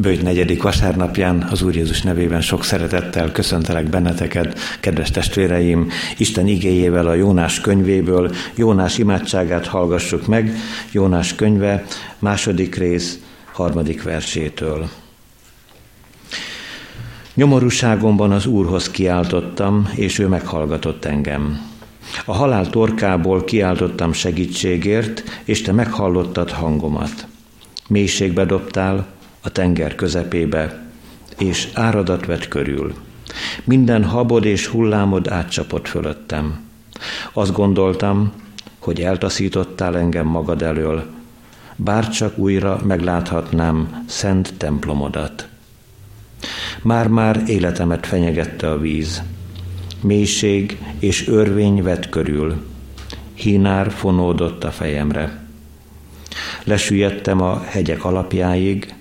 Bőjt negyedik vasárnapján az Úr Jézus nevében sok szeretettel köszöntelek benneteket, kedves testvéreim, Isten igéjével a Jónás könyvéből, Jónás imádságát hallgassuk meg, Jónás könyve, második rész, harmadik versétől. Nyomorúságomban az Úrhoz kiáltottam, és ő meghallgatott engem. A halál torkából kiáltottam segítségért, és te meghallottad hangomat. Mélységbe dobtál, a tenger közepébe, és áradat vett körül. Minden habod és hullámod átcsapott fölöttem. Azt gondoltam, hogy eltaszítottál engem magad elől, bár csak újra megláthatnám szent templomodat. Már-már életemet fenyegette a víz. Mélység és örvény vett körül. Hínár fonódott a fejemre. Lesüllyedtem a hegyek alapjáig,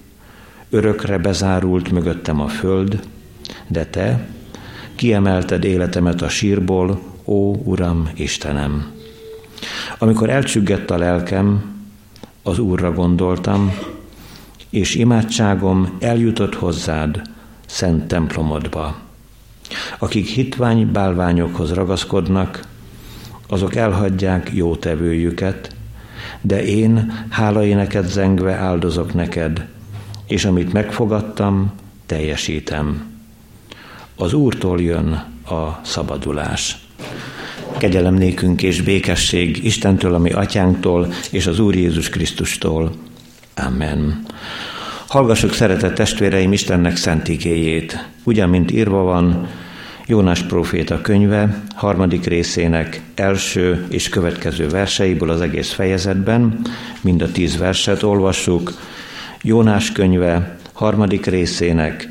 örökre bezárult mögöttem a föld, de te kiemelted életemet a sírból, ó Uram, Istenem! Amikor elcsüggett a lelkem, az Úrra gondoltam, és imádságom eljutott hozzád, szent templomodba. Akik hitvány bálványokhoz ragaszkodnak, azok elhagyják jó tevőjüket, de én hála éneket zengve áldozok neked, és amit megfogadtam, teljesítem. Az Úrtól jön a szabadulás. Kegyelem nékünk és békesség Istentől, ami atyánktól, és az Úr Jézus Krisztustól. Amen. Hallgassuk szeretett testvéreim Istennek szent igéjét. Ugyan, mint írva van, Jónás próféta könyve, harmadik részének első és következő verseiből az egész fejezetben, mind a tíz verset olvassuk, Jónás könyve harmadik részének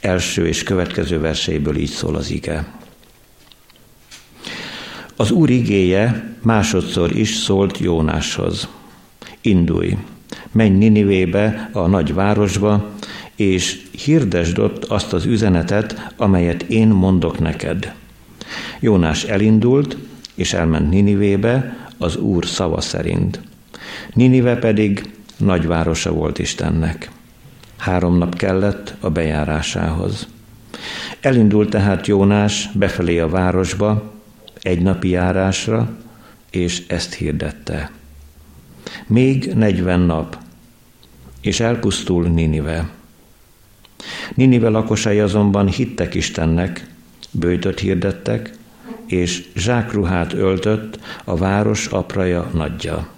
első és következő verseiből így szól az ige. Az Úr igéje másodszor is szólt Jónáshoz. Indulj, menj Ninivébe, a nagy városba, és hirdesd ott azt az üzenetet, amelyet én mondok neked. Jónás elindult, és elment Ninivébe az Úr szava szerint. Ninive pedig nagyvárosa volt Istennek. Három nap kellett a bejárásához. Elindult tehát Jónás befelé a városba, egy napi járásra, és ezt hirdette. Még negyven nap, és elpusztul Ninive. Ninive lakosai azonban hittek Istennek, bőjtöt hirdettek, és zsákruhát öltött a város apraja nagyja.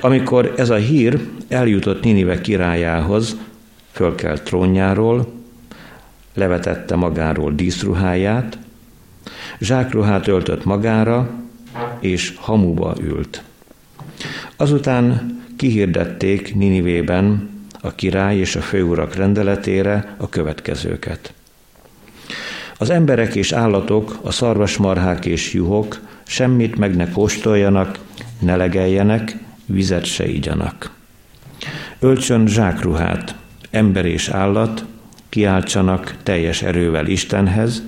Amikor ez a hír eljutott Ninive királyához, fölkelt trónjáról, levetette magáról díszruháját, zsákruhát öltött magára, és hamuba ült. Azután kihirdették Ninivében a király és a főurak rendeletére a következőket. Az emberek és állatok, a szarvasmarhák és juhok semmit meg ne kóstoljanak, ne legeljenek, vizet se igyanak. Öltsön zsákruhát, ember és állat, kiáltsanak teljes erővel Istenhez,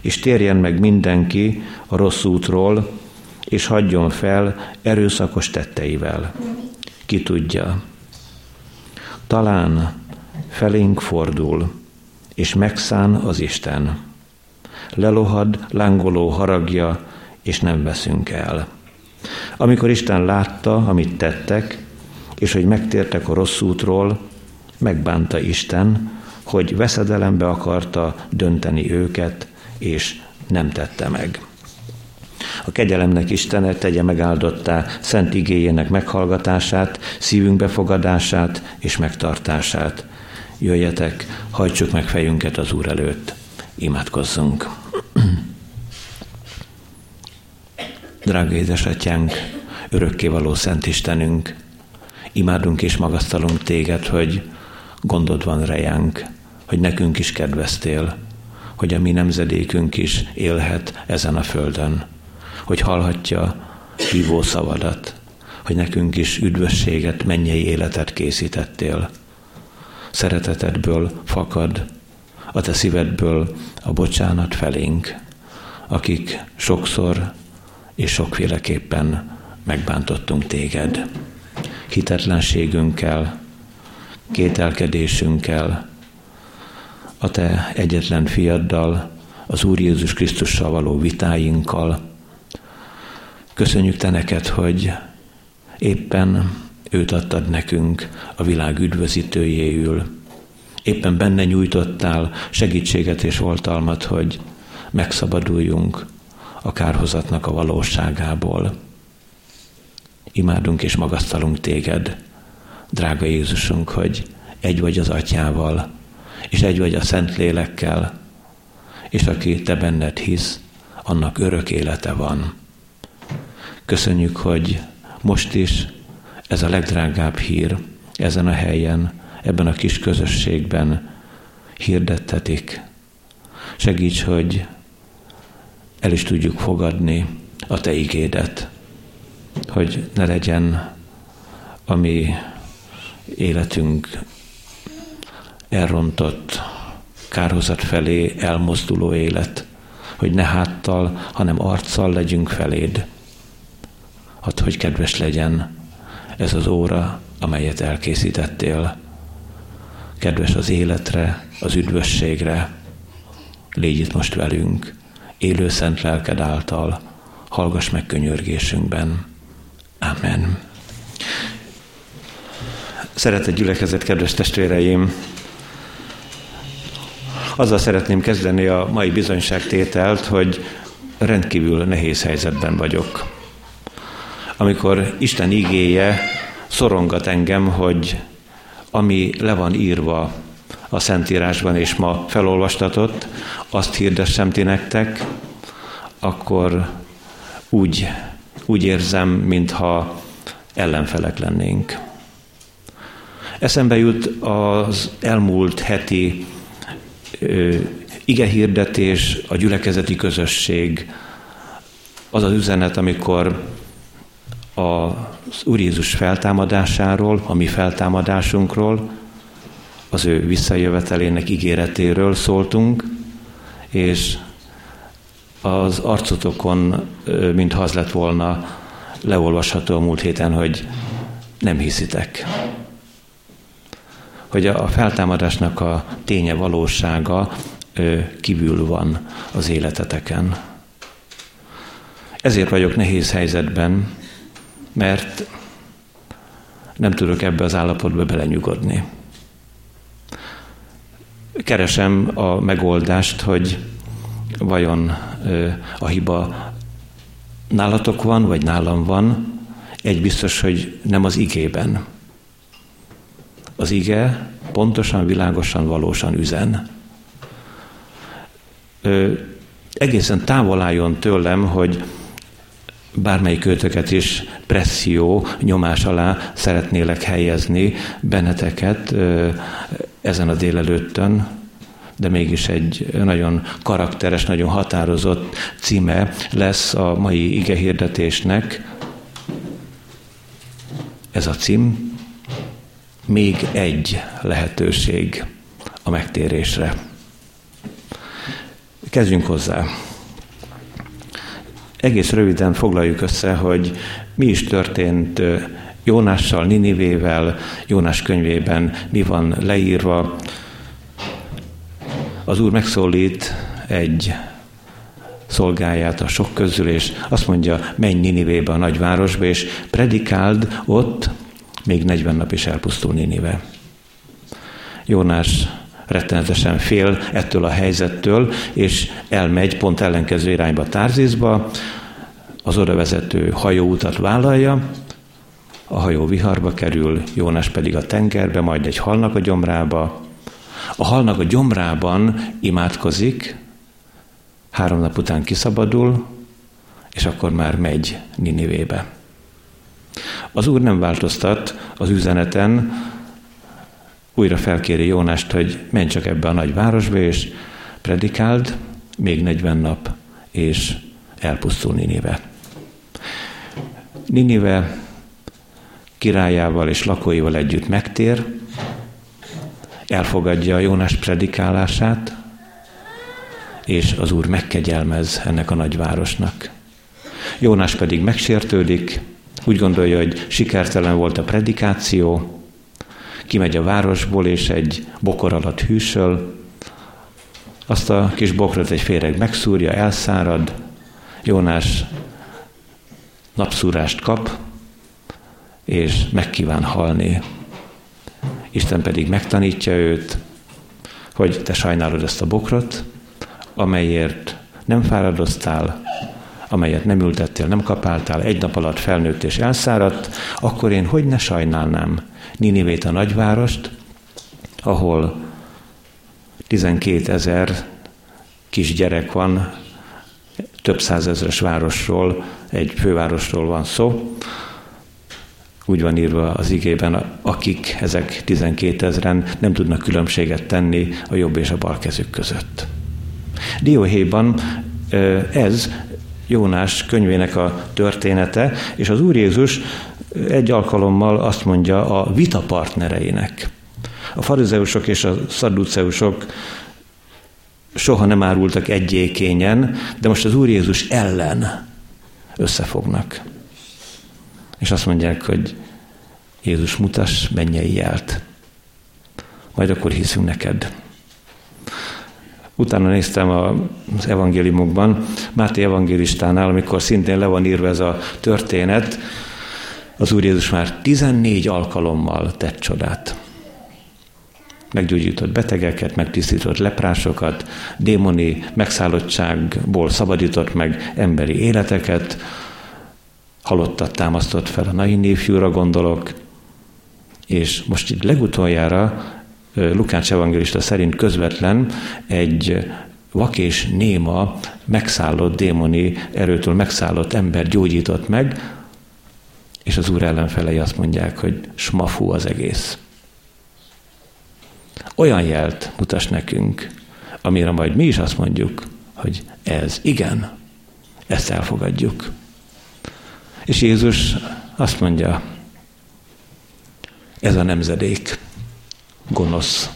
és térjen meg mindenki a rossz útról, és hagyjon fel erőszakos tetteivel. Ki tudja, talán felénk fordul, és megszán az Isten. Lelohad lángoló haragja, és nem veszünk el. Amikor Isten látta, amit tettek, és hogy megtértek a rossz útról, megbánta Isten, hogy veszedelembe akarta dönteni őket, és nem tette meg. A kegyelemnek Istene tegye megáldottá szent igéjének meghallgatását, szívünk befogadását és megtartását. Jöjjetek, hajtsuk meg fejünket az Úr előtt. Imádkozzunk. Drága édesatyánk, örökkévaló Szent Istenünk, imádunk és magasztalunk téged, hogy gondod van rejánk, hogy nekünk is kedveztél, hogy a mi nemzedékünk is élhet ezen a földön, hogy hallhatja hívó szavadat, hogy nekünk is üdvösséget, mennyei életet készítettél. Szeretetedből fakad a te szívedből a bocsánat felénk, akik sokszor és sokféleképpen megbántottunk téged. Hitetlenségünkkel, kételkedésünkkel, a te egyetlen fiaddal, az Úr Jézus Krisztussal való vitáinkkal. Köszönjük te neked, hogy éppen őt adtad nekünk a világ üdvözítőjéül. Éppen benne nyújtottál segítséget és oltalmat, hogy megszabaduljunk a kárhozatnak a valóságából. Imádunk és magasztalunk téged, drága Jézusunk, hogy egy vagy az atyával, és egy vagy a Szent Lélekkel, és aki te benned hisz, annak örök élete van. Köszönjük, hogy most is ez a legdrágább hír ezen a helyen, ebben a kis közösségben hirdettetik. Segíts, hogy el is tudjuk fogadni a Te igédet, hogy ne legyen a mi életünk elrontott, kárhozat felé elmozduló élet, hogy ne háttal, hanem arccal legyünk feléd. Hadd, hogy kedves legyen ez az óra, amelyet elkészítettél. Kedves az életre, az üdvösségre, légy itt most velünk, élő szent lelked által, hallgass meg könyörgésünkben. Amen. Szeretett gyülekezet, kedves testvéreim! Azzal szeretném kezdeni a mai bizonyságtételt, hogy rendkívül nehéz helyzetben vagyok. Amikor Isten igéje szorongat engem, hogy ami le van írva a Szentírásban és ma felolvastatott, azt hirdessem ti nektek, akkor úgy, úgy érzem, mintha ellenfelek lennénk. Eszembe jut az elmúlt heti ige hirdetés, a gyülekezeti közösség, az az üzenet, amikor az Úr Jézus feltámadásáról, a mi feltámadásunkról, az ő visszajövetelének ígéretéről szóltunk, és az arcotokon, mintha az lett volna leolvasható a múlt héten, hogy nem hiszitek hogy a feltámadásnak a ténye, valósága kívül van az életeteken. Ezért vagyok nehéz helyzetben, mert nem tudok ebbe az állapotba belenyugodni. Keresem a megoldást, hogy vajon a hiba nálatok van, vagy nálam van. Egy biztos, hogy nem az igében az ige pontosan, világosan, valósan üzen. Ö, egészen távol álljon tőlem, hogy bármelyik kötöket is presszió, nyomás alá szeretnélek helyezni benneteket ö, ezen a délelőttön, de mégis egy nagyon karakteres, nagyon határozott címe lesz a mai ige hirdetésnek. Ez a cím, még egy lehetőség a megtérésre. Kezdjünk hozzá. Egész röviden foglaljuk össze, hogy mi is történt Jónással, Ninivével, Jónás könyvében mi van leírva. Az Úr megszólít egy szolgáját a sok közül, és azt mondja, menj Ninivébe a nagyvárosba, és predikáld ott, még 40 nap is elpusztul Ninive. Jónás rettenetesen fél ettől a helyzettől, és elmegy pont ellenkező irányba Tárzizba, az oda vezető hajóutat vállalja, a hajó viharba kerül, Jónás pedig a tengerbe, majd egy halnak a gyomrába. A halnak a gyomrában imádkozik, három nap után kiszabadul, és akkor már megy Ninivébe. Az Úr nem változtat az üzeneten, újra felkéri Jónást, hogy menj csak ebbe a nagy városba, és predikáld, még 40 nap, és elpusztul Ninive. Ninive királyával és lakóival együtt megtér, elfogadja a Jónás predikálását, és az Úr megkegyelmez ennek a nagyvárosnak. Jónás pedig megsértődik, úgy gondolja, hogy sikertelen volt a predikáció, kimegy a városból, és egy bokor alatt hűsöl, azt a kis bokrot egy féreg megszúrja, elszárad, Jónás napszúrást kap, és megkíván halni. Isten pedig megtanítja őt, hogy te sajnálod ezt a bokrot, amelyért nem fáradoztál, amelyet nem ültettél, nem kapáltál, egy nap alatt felnőtt és elszáradt, akkor én hogy ne sajnálnám Ninivét a nagyvárost, ahol 12 ezer kisgyerek van, több százezres városról, egy fővárosról van szó, úgy van írva az igében, akik ezek 12 ezeren nem tudnak különbséget tenni a jobb és a bal kezük között. Dióhéjban ez Jónás könyvének a története, és az Úr Jézus egy alkalommal azt mondja a vita partnereinek. A farizeusok és a szadduceusok soha nem árultak egyékényen, de most az Úr Jézus ellen összefognak. És azt mondják, hogy Jézus mutass mennyei jelt. Majd akkor hiszünk neked. Utána néztem az evangéliumokban, Máté evangélistánál, amikor szintén le van írva ez a történet, az Úr Jézus már 14 alkalommal tett csodát. Meggyógyított betegeket, megtisztított leprásokat, démoni megszállottságból szabadított meg emberi életeket, halottat támasztott fel a Naini fiúra gondolok, és most itt legutoljára Lukács evangélista szerint közvetlen egy vak és néma megszállott démoni erőtől megszállott ember gyógyított meg, és az úr ellenfelei azt mondják, hogy smafú az egész. Olyan jelt mutas nekünk, amire majd mi is azt mondjuk, hogy ez igen, ezt elfogadjuk. És Jézus azt mondja, ez a nemzedék, gonosz,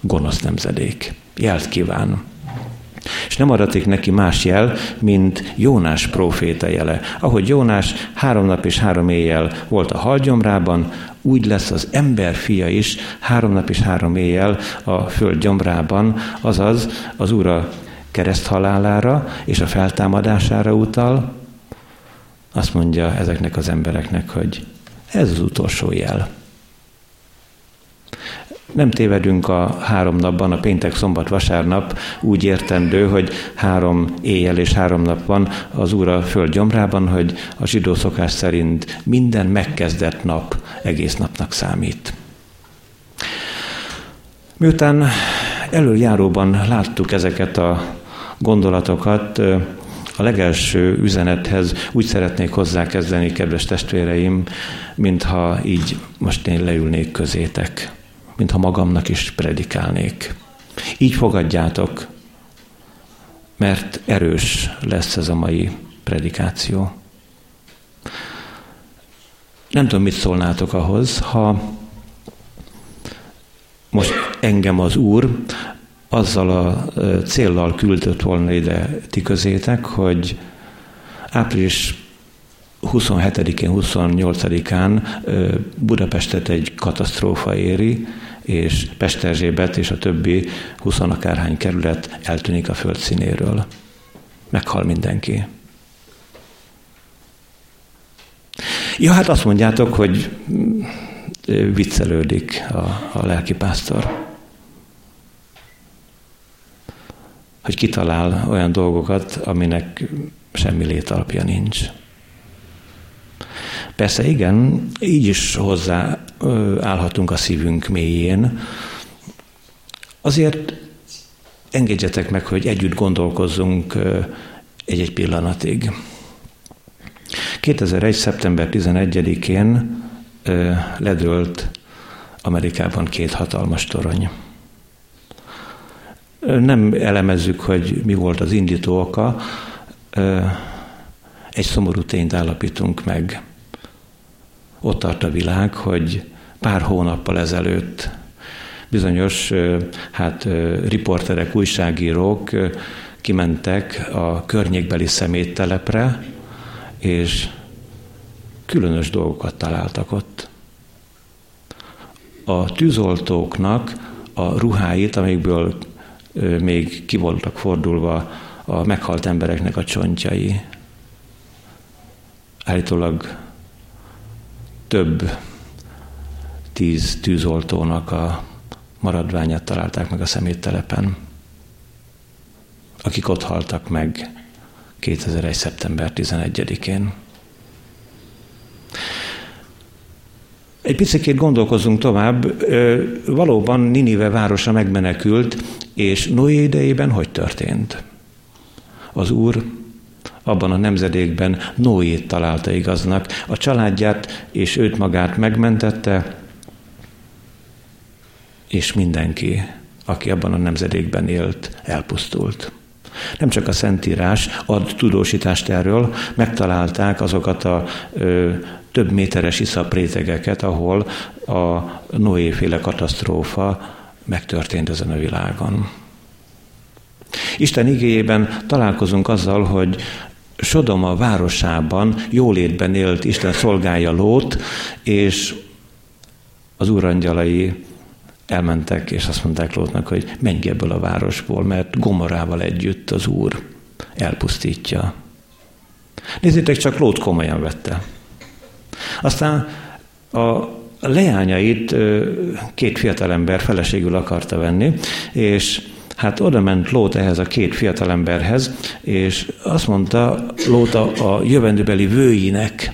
gonosz nemzedék, jelt kíván. És nem adatik neki más jel, mint Jónás próféta jele. Ahogy Jónás három nap és három éjjel volt a halgyomrában, úgy lesz az ember fia is három nap és három éjjel a föld gyomrában, azaz az Ura kereszthalálára és a feltámadására utal, azt mondja ezeknek az embereknek, hogy ez az utolsó jel. Nem tévedünk a három napban, a péntek, szombat, vasárnap úgy értendő, hogy három éjjel és három nap van az Úr a föld gyomrában, hogy a zsidó szokás szerint minden megkezdett nap egész napnak számít. Miután előjáróban láttuk ezeket a gondolatokat, a legelső üzenethez úgy szeretnék hozzákezdeni, kedves testvéreim, mintha így most én leülnék közétek mintha magamnak is predikálnék. Így fogadjátok, mert erős lesz ez a mai predikáció. Nem tudom, mit szólnátok ahhoz, ha most engem az Úr azzal a céllal küldött volna ide ti közétek, hogy április 27-én, 28-án Budapestet egy katasztrófa éri, és Pesterzsébet és a többi 20 akárhány kerület eltűnik a földszínéről. Meghal mindenki. Ja, hát azt mondjátok, hogy viccelődik a, a lelkipásztor. Hogy kitalál olyan dolgokat, aminek semmi létalapja nincs. Persze igen, így is hozzá állhatunk a szívünk mélyén. Azért engedjetek meg, hogy együtt gondolkozzunk egy-egy pillanatig. 2001. szeptember 11-én ledőlt Amerikában két hatalmas torony. Nem elemezzük, hogy mi volt az indító oka, egy szomorú tényt állapítunk meg. Ott tart a világ, hogy pár hónappal ezelőtt bizonyos hát, riporterek, újságírók kimentek a környékbeli szeméttelepre, és különös dolgokat találtak ott. a tűzoltóknak a ruháit, amikből még ki voltak fordulva a meghalt embereknek a csontjai. Állítólag több tíz tűzoltónak a maradványát találták meg a szeméttelepen, akik ott haltak meg 2001. szeptember 11-én. Egy picit gondolkozunk tovább. Valóban Ninive városa megmenekült, és Noé idejében hogy történt? Az Úr abban a nemzedékben Noét találta igaznak, a családját és őt magát megmentette, és mindenki, aki abban a nemzedékben élt, elpusztult. Nem csak a Szentírás ad tudósítást erről, megtalálták azokat a ö, több méteres iszaprétegeket, ahol a Noé-féle katasztrófa megtörtént ezen a világon. Isten igéjében találkozunk azzal, hogy Sodoma városában jólétben élt Isten szolgája Lót, és az úrangyalai elmentek, és azt mondták Lótnak, hogy menj ebből a városból, mert Gomorával együtt az Úr elpusztítja. Nézzétek, csak Lót komolyan vette. Aztán a leányait két fiatalember feleségül akarta venni, és hát oda ment Lót ehhez a két fiatalemberhez, és azt mondta Lót a, a jövendőbeli vőinek,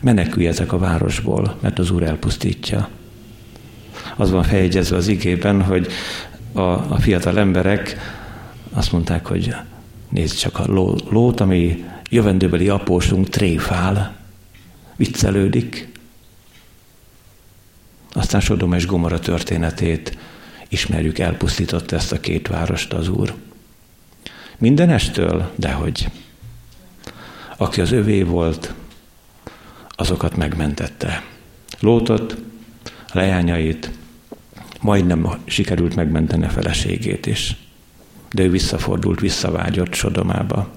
meneküljetek a városból, mert az Úr elpusztítja. Az van feljegyezve az igében, hogy a, a fiatal emberek azt mondták, hogy nézd csak a ló, lót, ami jövendőbeli apósunk tréfál, viccelődik. Aztán Sodom és Gomora történetét ismerjük, elpusztította ezt a két várost az Úr. Minden estől, dehogy. Aki az övé volt, azokat megmentette. Lótot, leányait, majdnem sikerült megmenteni a feleségét is. De ő visszafordult, visszavágyott Sodomába,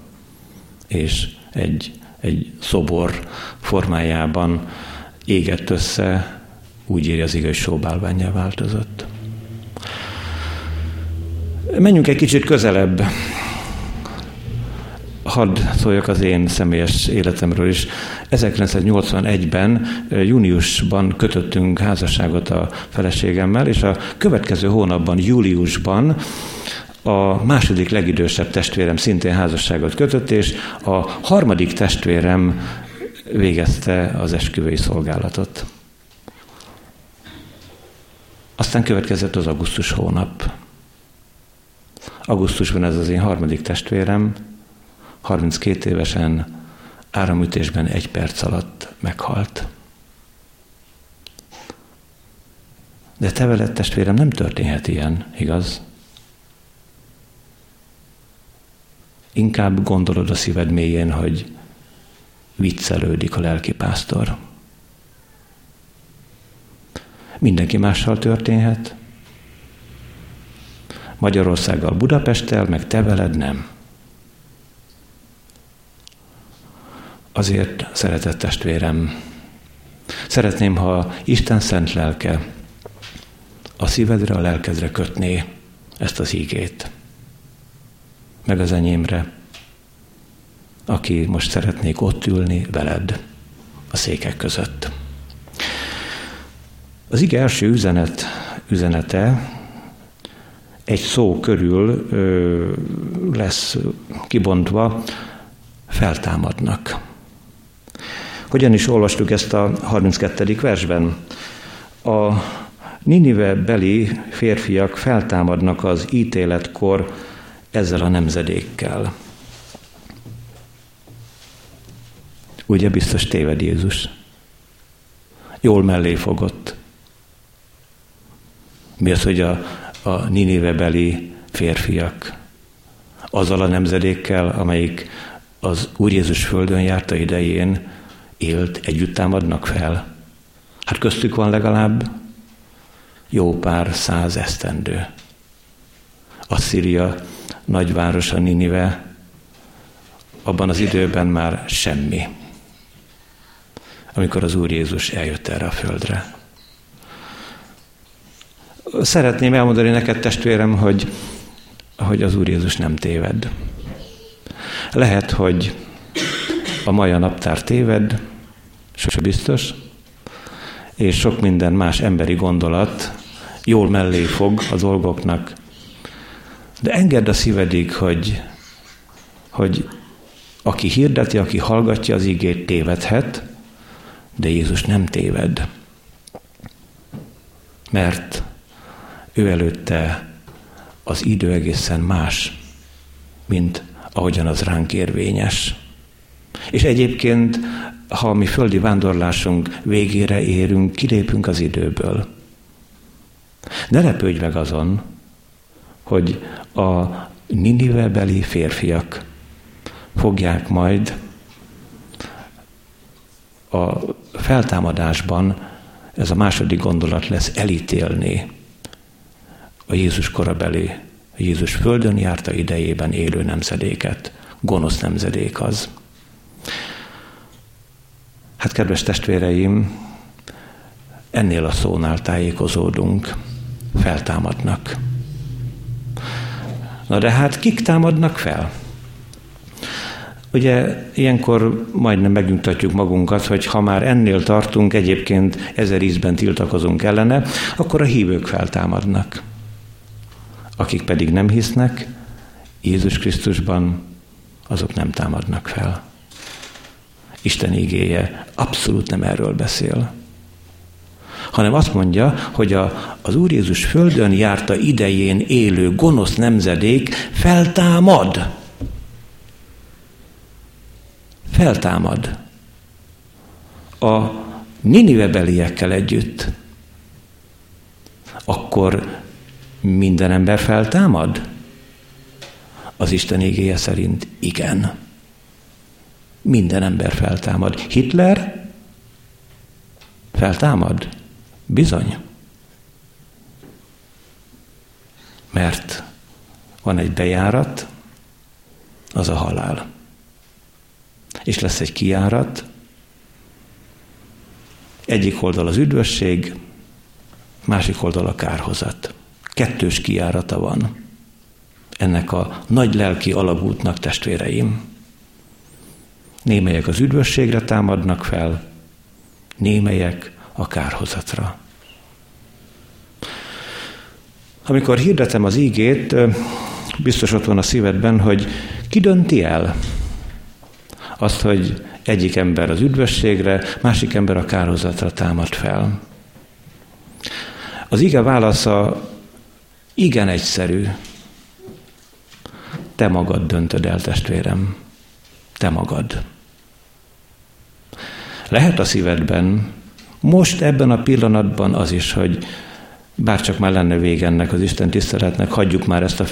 és egy, egy szobor formájában égett össze, úgy írja az igaz, sóbálványá változott. Menjünk egy kicsit közelebb. Hadd szóljak az én személyes életemről is. 1981-ben, júniusban kötöttünk házasságot a feleségemmel, és a következő hónapban, júliusban a második legidősebb testvérem szintén házasságot kötött, és a harmadik testvérem végezte az esküvői szolgálatot. Aztán következett az augusztus hónap. Augusztusban ez az én harmadik testvérem, 32 évesen áramütésben egy perc alatt meghalt. De te veled, testvérem, nem történhet ilyen, igaz? Inkább gondolod a szíved mélyén, hogy viccelődik a lelkipásztor. Mindenki mással történhet, Magyarországgal, Budapesttel, meg te veled nem. Azért, szeretett testvérem, szeretném, ha Isten szent lelke a szívedre, a lelkedre kötné ezt az ígét, meg az enyémre, aki most szeretnék ott ülni veled a székek között. Az ige első üzenet, üzenete egy szó körül ö, lesz kibontva, feltámadnak. Hogyan is olvastuk ezt a 32. versben? A Ninive beli férfiak feltámadnak az ítéletkor ezzel a nemzedékkel. Ugye biztos téved Jézus. Jól mellé fogott. Mi az, hogy a a Ninive-beli férfiak. Azzal a nemzedékkel, amelyik az Úr Jézus földön járta idején élt, együtt támadnak fel. Hát köztük van legalább jó pár száz esztendő. Asszíria nagyvárosa Ninive abban az időben már semmi, amikor az Úr Jézus eljött erre a földre. Szeretném elmondani neked, testvérem, hogy, hogy az Úr Jézus nem téved. Lehet, hogy a maja naptár téved, sose biztos, és sok minden más emberi gondolat jól mellé fog a dolgoknak. De engedd a szívedig, hogy, hogy aki hirdeti, aki hallgatja az igét, tévedhet, de Jézus nem téved. Mert ő előtte az idő egészen más, mint ahogyan az ránk érvényes. És egyébként, ha mi földi vándorlásunk végére érünk, kilépünk az időből. Ne lepődj meg azon, hogy a Ninive-beli férfiak fogják majd a feltámadásban, ez a második gondolat lesz, elítélni a Jézus korabeli, Jézus földön járta idejében élő nemzedéket. Gonosz nemzedék az. Hát kedves testvéreim, ennél a szónál tájékozódunk, feltámadnak. Na de hát kik támadnak fel? Ugye ilyenkor majdnem megnyugtatjuk magunkat, hogy ha már ennél tartunk, egyébként ezer ízben tiltakozunk ellene, akkor a hívők feltámadnak. Akik pedig nem hisznek Jézus Krisztusban, azok nem támadnak fel. Isten igéje abszolút nem erről beszél. Hanem azt mondja, hogy a, az Úr Jézus földön járta idején élő gonosz nemzedék feltámad. Feltámad. A Ninive beliekkel együtt. Akkor minden ember feltámad? Az Isten igéje szerint igen. Minden ember feltámad. Hitler feltámad? Bizony. Mert van egy bejárat, az a halál. És lesz egy kijárat, egyik oldal az üdvösség, másik oldal a kárhozat. Kettős kijárata van ennek a nagy lelki alagútnak, testvéreim. Némelyek az üdvösségre támadnak fel, némelyek a kárhozatra. Amikor hirdetem az ígét, biztos ott van a szívedben, hogy ki dönti el azt, hogy egyik ember az üdvösségre, másik ember a kárhozatra támad fel. Az ige válasza igen egyszerű. Te magad döntöd el, testvérem. Te magad. Lehet a szívedben, most ebben a pillanatban az is, hogy bárcsak már lenne vége ennek az Isten tiszteletnek, hagyjuk már ezt a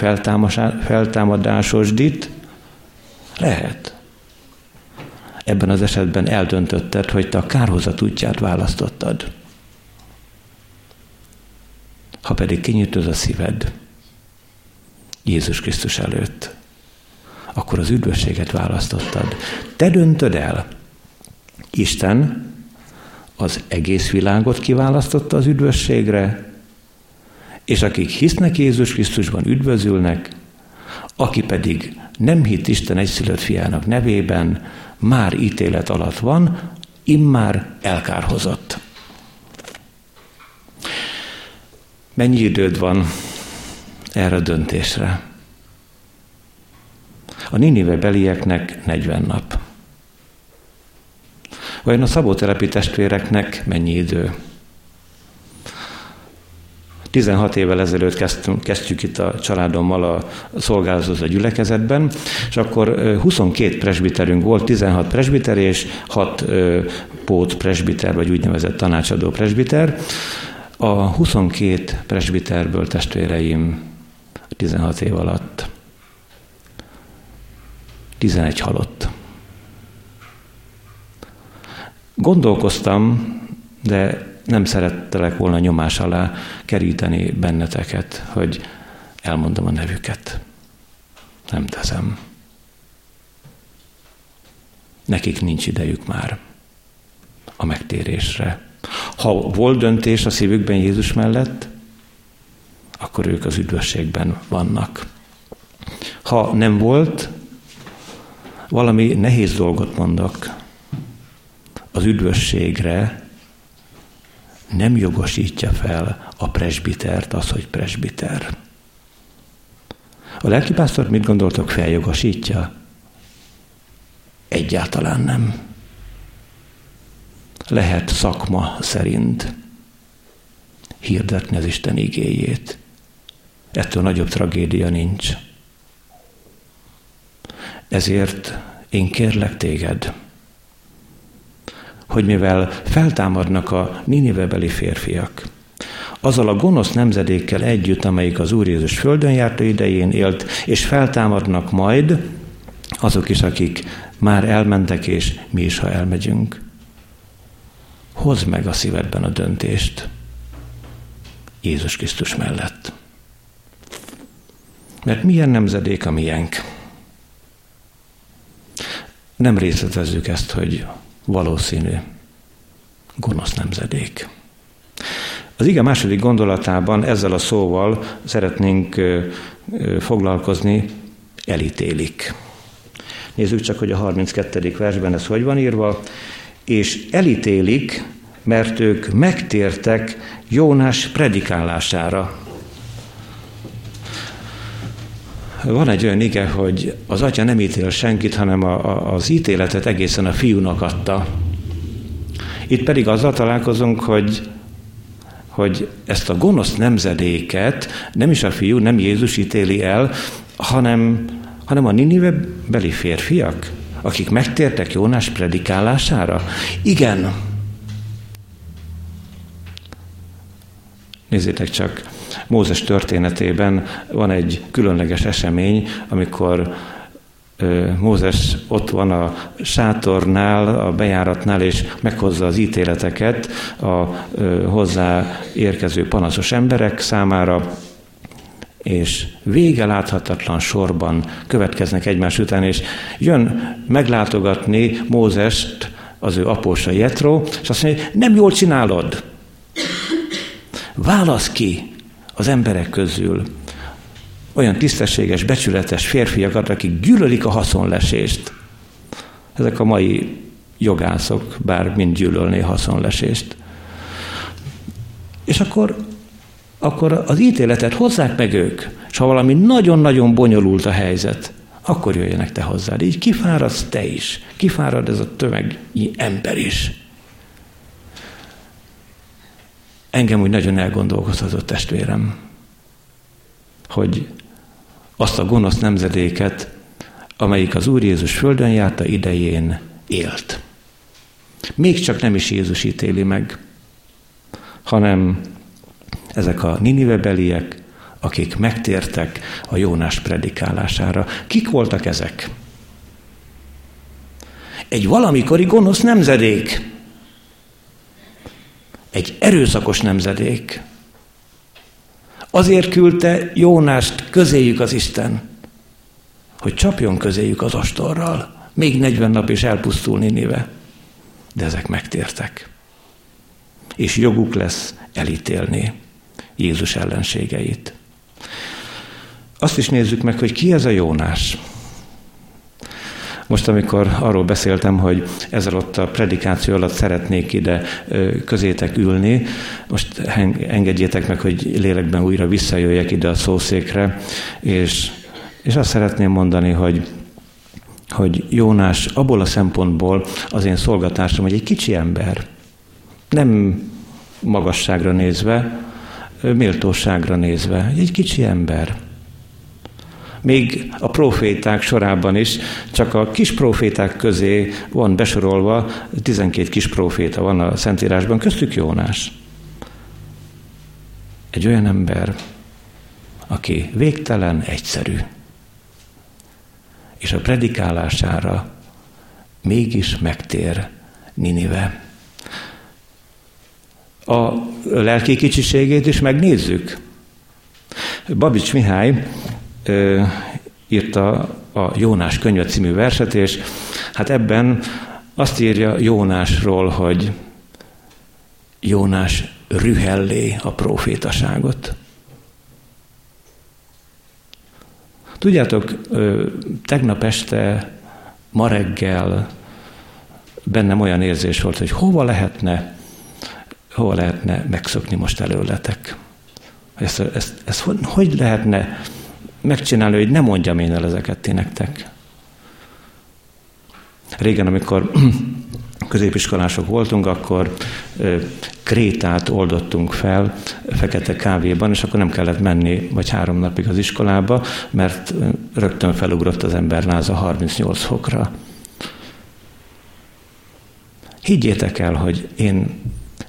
feltámadásosdit. Lehet. Ebben az esetben eldöntötted, hogy te a kárhozat útját választottad. Ha pedig kinyitod a szíved Jézus Krisztus előtt, akkor az üdvösséget választottad. Te döntöd el. Isten az egész világot kiválasztotta az üdvösségre, és akik hisznek Jézus Krisztusban üdvözülnek, aki pedig nem hitt Isten egyszülött fiának nevében, már ítélet alatt van, immár elkárhozott. Mennyi időd van erre a döntésre? A Ninive belieknek 40 nap. Vajon a szabótelepi testvéreknek mennyi idő? 16 évvel ezelőtt kezdtünk, kezdtük itt a családommal a szolgálatot a gyülekezetben, és akkor 22 presbiterünk volt, 16 presbiter és 6 pót presbiter, vagy úgynevezett tanácsadó presbiter. A 22 presbiterből testvéreim 16 év alatt 11 halott. Gondolkoztam, de nem szerettelek volna nyomás alá keríteni benneteket, hogy elmondom a nevüket. Nem teszem. Nekik nincs idejük már a megtérésre. Ha volt döntés a szívükben Jézus mellett, akkor ők az üdvösségben vannak. Ha nem volt, valami nehéz dolgot mondok. Az üdvösségre nem jogosítja fel a presbitert az, hogy presbiter. A lelkipásztor mit gondoltok, feljogosítja? Egyáltalán nem. Lehet szakma szerint hirdetni az Isten igéjét. Ettől nagyobb tragédia nincs. Ezért én kérlek téged, hogy mivel feltámadnak a Ninivebeli férfiak, azzal a gonosz nemzedékkel együtt, amelyik az Úr Jézus földön járta idején élt, és feltámadnak majd azok is, akik már elmentek, és mi is, ha elmegyünk. Hozd meg a szívedben a döntést Jézus Krisztus mellett. Mert milyen nemzedék a miénk? Nem részletezzük ezt, hogy valószínű gonosz nemzedék. Az ige második gondolatában ezzel a szóval szeretnénk foglalkozni, elítélik. Nézzük csak, hogy a 32. versben ez hogy van írva. És elítélik, mert ők megtértek Jónás predikálására. Van egy olyan ige, hogy az atya nem ítél senkit, hanem a, a, az ítéletet egészen a fiúnak adta. Itt pedig azzal találkozunk, hogy hogy ezt a gonosz nemzedéket nem is a fiú, nem Jézus ítéli el, hanem, hanem a Ninive beli férfiak, akik megtértek Jónás predikálására. Igen. Nézzétek csak, Mózes történetében van egy különleges esemény, amikor Mózes ott van a sátornál, a bejáratnál, és meghozza az ítéleteket a hozzá érkező panaszos emberek számára, és vége láthatatlan sorban következnek egymás után, és jön meglátogatni Mózest az ő apósa Jetro, és azt mondja, nem jól csinálod. Válasz ki az emberek közül olyan tisztességes, becsületes férfiakat, akik gyűlölik a haszonlesést. Ezek a mai jogászok, bár mind gyűlölné haszonlesést. És akkor, akkor az ítéletet hozzák meg ők, és ha valami nagyon-nagyon bonyolult a helyzet, akkor jöjjenek te hozzád. Így kifáradsz te is, kifárad ez a tömegnyi ember is. Engem úgy nagyon elgondolkozhatott testvérem, hogy azt a gonosz nemzedéket, amelyik az Úr Jézus földön járta idején élt. Még csak nem is Jézus ítéli meg, hanem ezek a Ninivebeliek, akik megtértek a Jónás predikálására. Kik voltak ezek? Egy valamikori gonosz nemzedék. Egy erőszakos nemzedék. Azért küldte Jónást közéjük az Isten, hogy csapjon közéjük az astorral. Még 40 nap is elpusztul Ninive. De ezek megtértek. És joguk lesz elítélni Jézus ellenségeit. Azt is nézzük meg, hogy ki ez a Jónás. Most, amikor arról beszéltem, hogy ezzel ott a predikáció alatt szeretnék ide közétek ülni, most engedjétek meg, hogy lélekben újra visszajöjjek ide a szószékre, és, és azt szeretném mondani, hogy hogy Jónás abból a szempontból az én szolgatásom, hogy egy kicsi ember, nem magasságra nézve, méltóságra nézve, egy kicsi ember, még a proféták sorában is, csak a kis proféták közé van besorolva, 12 kis proféta van a Szentírásban, köztük Jónás. Egy olyan ember, aki végtelen, egyszerű, és a predikálására mégis megtér Ninive. A lelki kicsiségét is megnézzük. Babics Mihály írta a Jónás könyve című verset, és hát ebben azt írja Jónásról, hogy Jónás rühellé a profétaságot. Tudjátok, tegnap este, ma reggel bennem olyan érzés volt, hogy hova lehetne, hova lehetne megszokni most előletek. Ezt, ezt, ezt hogy, hogy lehetne megcsinálni, hogy ne mondjam én el ezeket ti nektek. Régen, amikor középiskolások voltunk, akkor krétát oldottunk fel fekete kávéban, és akkor nem kellett menni vagy három napig az iskolába, mert rögtön felugrott az ember láza 38 fokra. Higgyétek el, hogy én,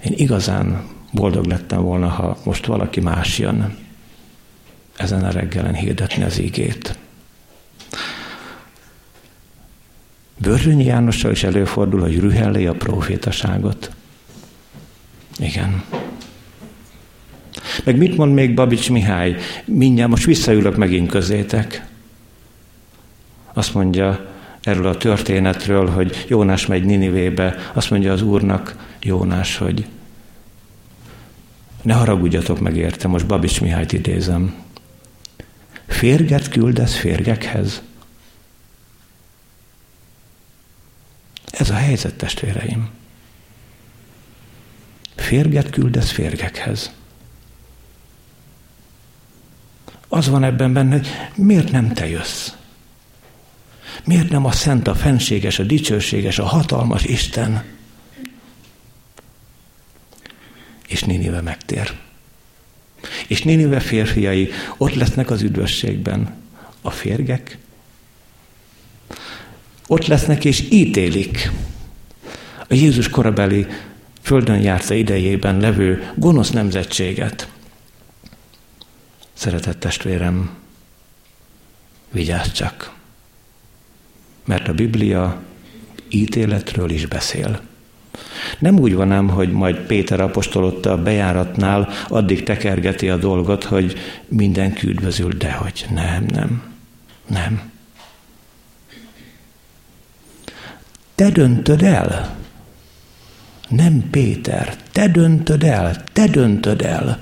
én igazán boldog lettem volna, ha most valaki más jön ezen a reggelen hirdetni az ígét. Bőrönyi Jánossal is előfordul, hogy rühellé a profétaságot. Igen. Meg mit mond még Babics Mihály? Mindjárt most visszaülök megint közétek. Azt mondja erről a történetről, hogy Jónás megy Ninivébe, azt mondja az úrnak Jónás, hogy ne haragudjatok meg érte, most Babics Mihályt idézem. Férget küldesz férgekhez? Ez a helyzet, testvéreim. Férget küldesz férgekhez. Az van ebben benne, hogy miért nem te jössz? Miért nem a szent, a fenséges, a dicsőséges, a hatalmas Isten? És Ninive megtér. És Ninive férfiai ott lesznek az üdvösségben. A férgek ott lesznek és ítélik a Jézus korabeli földön járta idejében levő gonosz nemzetséget. Szeretett testvérem, vigyázz csak, mert a Biblia ítéletről is beszél. Nem úgy van ám, hogy majd Péter apostol a bejáratnál addig tekergeti a dolgot, hogy minden üdvözül, dehogy nem, nem, nem. Te döntöd el. Nem Péter, te döntöd el, te döntöd el.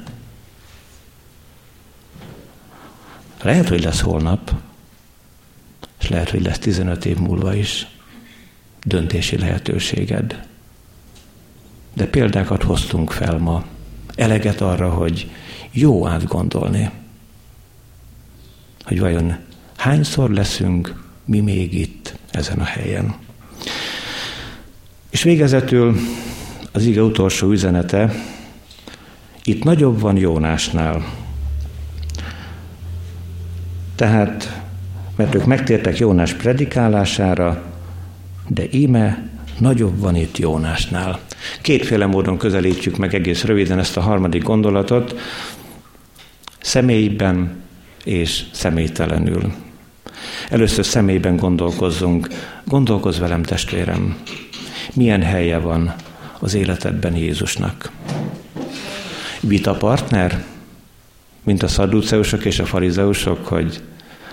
Lehet, hogy lesz holnap, és lehet, hogy lesz 15 év múlva is döntési lehetőséged. De példákat hoztunk fel ma. Eleget arra, hogy jó átgondolni, hogy vajon hányszor leszünk mi még itt ezen a helyen. És végezetül az ige utolsó üzenete, itt nagyobb van Jónásnál. Tehát, mert ők megtértek Jónás predikálására, de íme nagyobb van itt Jónásnál. Kétféle módon közelítjük meg egész röviden ezt a harmadik gondolatot, személyben és személytelenül. Először személyben gondolkozzunk. Gondolkozz velem, testvérem, milyen helye van az életedben Jézusnak. Vita partner, mint a szadduceusok és a farizeusok, hogy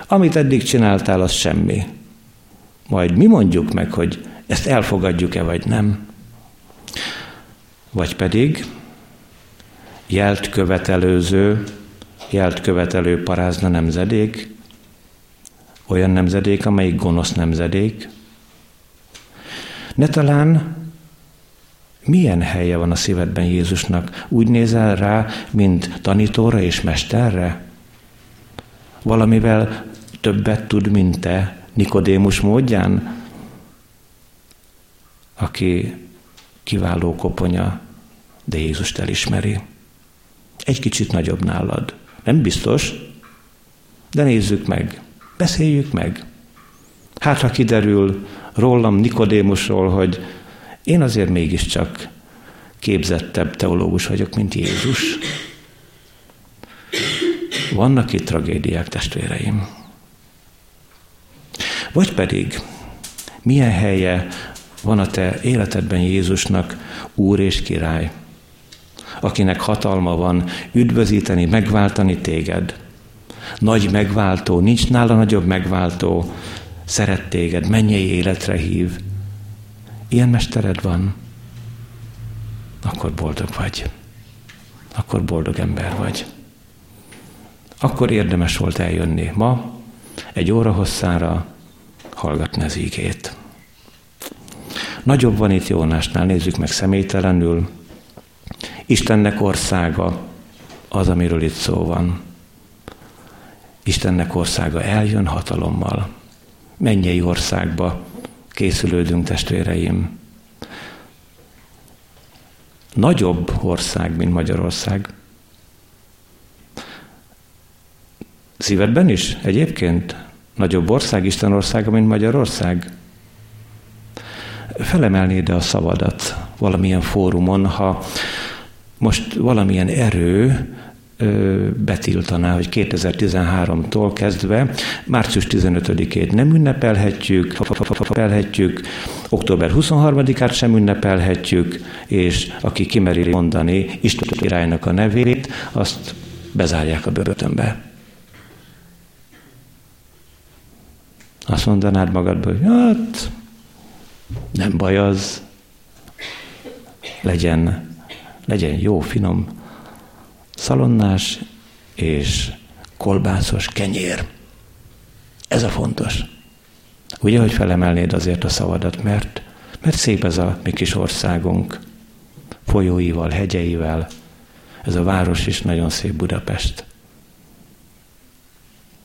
amit eddig csináltál, az semmi. Majd mi mondjuk meg, hogy ezt elfogadjuk-e vagy nem. Vagy pedig jelt követelőző, jelt követelő parázna nemzedék, olyan nemzedék, amelyik gonosz nemzedék, ne talán milyen helye van a szívedben Jézusnak? Úgy nézel rá, mint tanítóra és mesterre? Valamivel többet tud, mint te, Nikodémus módján, aki kiváló koponya, de Jézust elismeri. Egy kicsit nagyobb nálad. Nem biztos, de nézzük meg, beszéljük meg. Hát, ha kiderül, rólam, Nikodémusról, hogy én azért mégiscsak képzettebb teológus vagyok, mint Jézus. Vannak itt tragédiák, testvéreim. Vagy pedig milyen helye van a te életedben Jézusnak, Úr és Király, akinek hatalma van üdvözíteni, megváltani téged. Nagy megváltó, nincs nála nagyobb megváltó, szeret téged, mennyei életre hív. Ilyen mestered van, akkor boldog vagy. Akkor boldog ember vagy. Akkor érdemes volt eljönni ma, egy óra hosszára hallgatni az ígét. Nagyobb van itt Jónásnál, nézzük meg személytelenül. Istennek országa az, amiről itt szó van. Istennek országa eljön hatalommal. Mennyei országba készülődünk, testvéreim. Nagyobb ország, mint Magyarország. Szívedben is egyébként nagyobb ország, Isten országa, mint Magyarország? Felemelnéd a szavadat valamilyen fórumon, ha most valamilyen erő betiltaná, hogy 2013-tól kezdve március 15-ét nem ünnepelhetjük, ünnepelhetjük, október 23-át sem ünnepelhetjük, és aki kimeri mondani Isten királynak a nevét, azt bezárják a börtönbe. Azt mondanád magadba, hogy hát nem baj az, legyen, legyen jó, finom, szalonnás és kolbászos kenyér. Ez a fontos. Ugye, hogy felemelnéd azért a szavadat, mert, mert szép ez a mi kis országunk, folyóival, hegyeivel, ez a város is nagyon szép Budapest.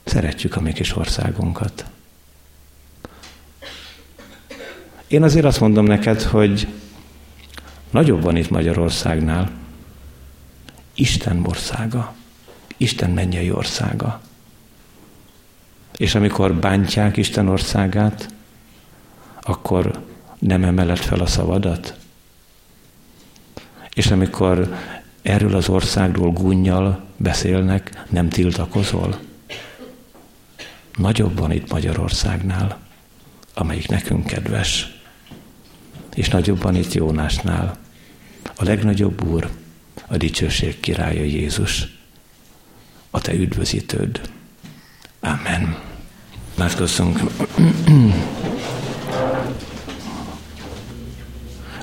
Szeretjük a mi kis országunkat. Én azért azt mondom neked, hogy nagyobb van itt Magyarországnál. Isten országa. Isten mennyei országa. És amikor bántják Isten országát, akkor nem emeled fel a szavadat? És amikor erről az országról gunnyal beszélnek, nem tiltakozol? Nagyobb van itt Magyarországnál, amelyik nekünk kedves és nagyobban itt Jónásnál. A legnagyobb Úr, a dicsőség királya Jézus, a te üdvözítőd. Amen. Látkozzunk.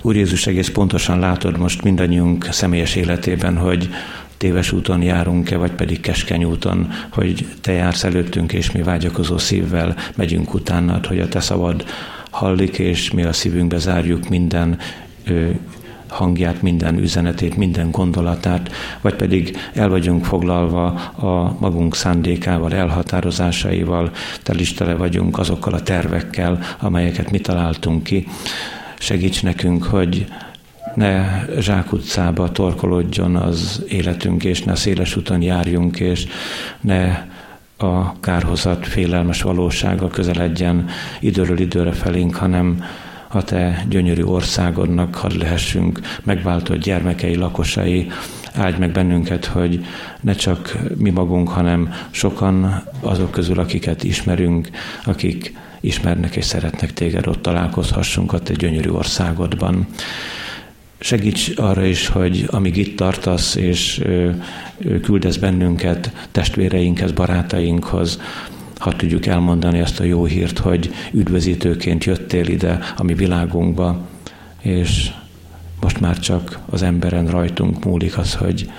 Úr Jézus, egész pontosan látod most mindannyiunk személyes életében, hogy téves úton járunk-e, vagy pedig keskeny úton, hogy Te jársz előttünk, és mi vágyakozó szívvel megyünk utánad, hogy a Te szabad hallik, és mi a szívünkbe zárjuk minden hangját, minden üzenetét, minden gondolatát, vagy pedig el vagyunk foglalva a magunk szándékával, elhatározásaival, telistele vagyunk azokkal a tervekkel, amelyeket mi találtunk ki. Segíts nekünk, hogy ne zsákutcába torkolódjon az életünk, és ne széles úton járjunk, és ne a kárhozat félelmes valósága közeledjen időről időre felénk, hanem a te gyönyörű országodnak hadd lehessünk megváltott gyermekei, lakosai, áldj meg bennünket, hogy ne csak mi magunk, hanem sokan azok közül, akiket ismerünk, akik ismernek és szeretnek téged, ott találkozhassunk a te gyönyörű országodban. Segíts arra is, hogy amíg itt tartasz, és küldesz bennünket testvéreinkhez, barátainkhoz, ha tudjuk elmondani azt a jó hírt, hogy üdvözítőként jöttél ide a mi világunkba, és most már csak az emberen rajtunk múlik az, hogy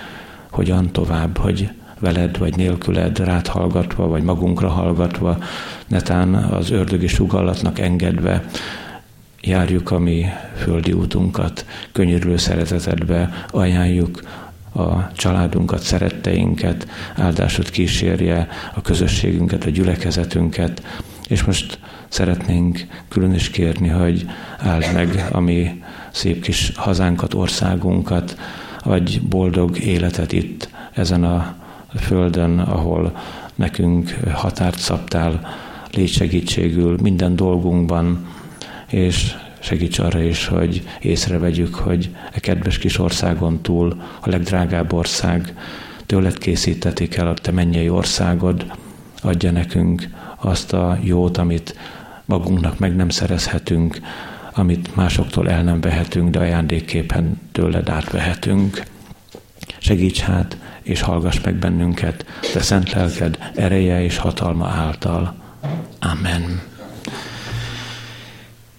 hogyan tovább, hogy veled vagy nélküled rád hallgatva, vagy magunkra hallgatva, netán az ördögi sugallatnak engedve járjuk a mi földi útunkat, könyörülő szeretetedbe ajánljuk a családunkat, szeretteinket, áldásod kísérje a közösségünket, a gyülekezetünket, és most szeretnénk külön is kérni, hogy áld meg a mi szép kis hazánkat, országunkat, adj boldog életet itt, ezen a földön, ahol nekünk határt szabtál, légy segítségül minden dolgunkban, és segíts arra is, hogy észrevegyük, hogy e kedves kis országon túl a legdrágább ország, tőled készítetik el a te mennyei országod, adja nekünk azt a jót, amit magunknak meg nem szerezhetünk, amit másoktól el nem vehetünk, de ajándékképpen tőled átvehetünk. Segíts hát, és hallgass meg bennünket, te szent lelked ereje és hatalma által. Amen.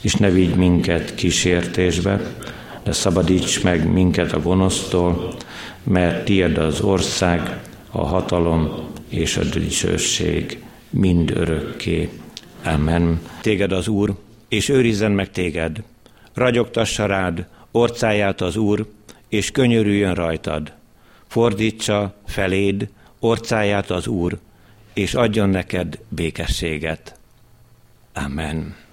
és ne vigy minket kísértésbe, de szabadíts meg minket a gonosztól, mert tied az ország, a hatalom és a dicsőség mind örökké. Amen. Téged az Úr, és őrizzen meg téged. Ragyogtassa rád orcáját az Úr, és könyörüljön rajtad. Fordítsa feléd orcáját az Úr, és adjon neked békességet. Amen.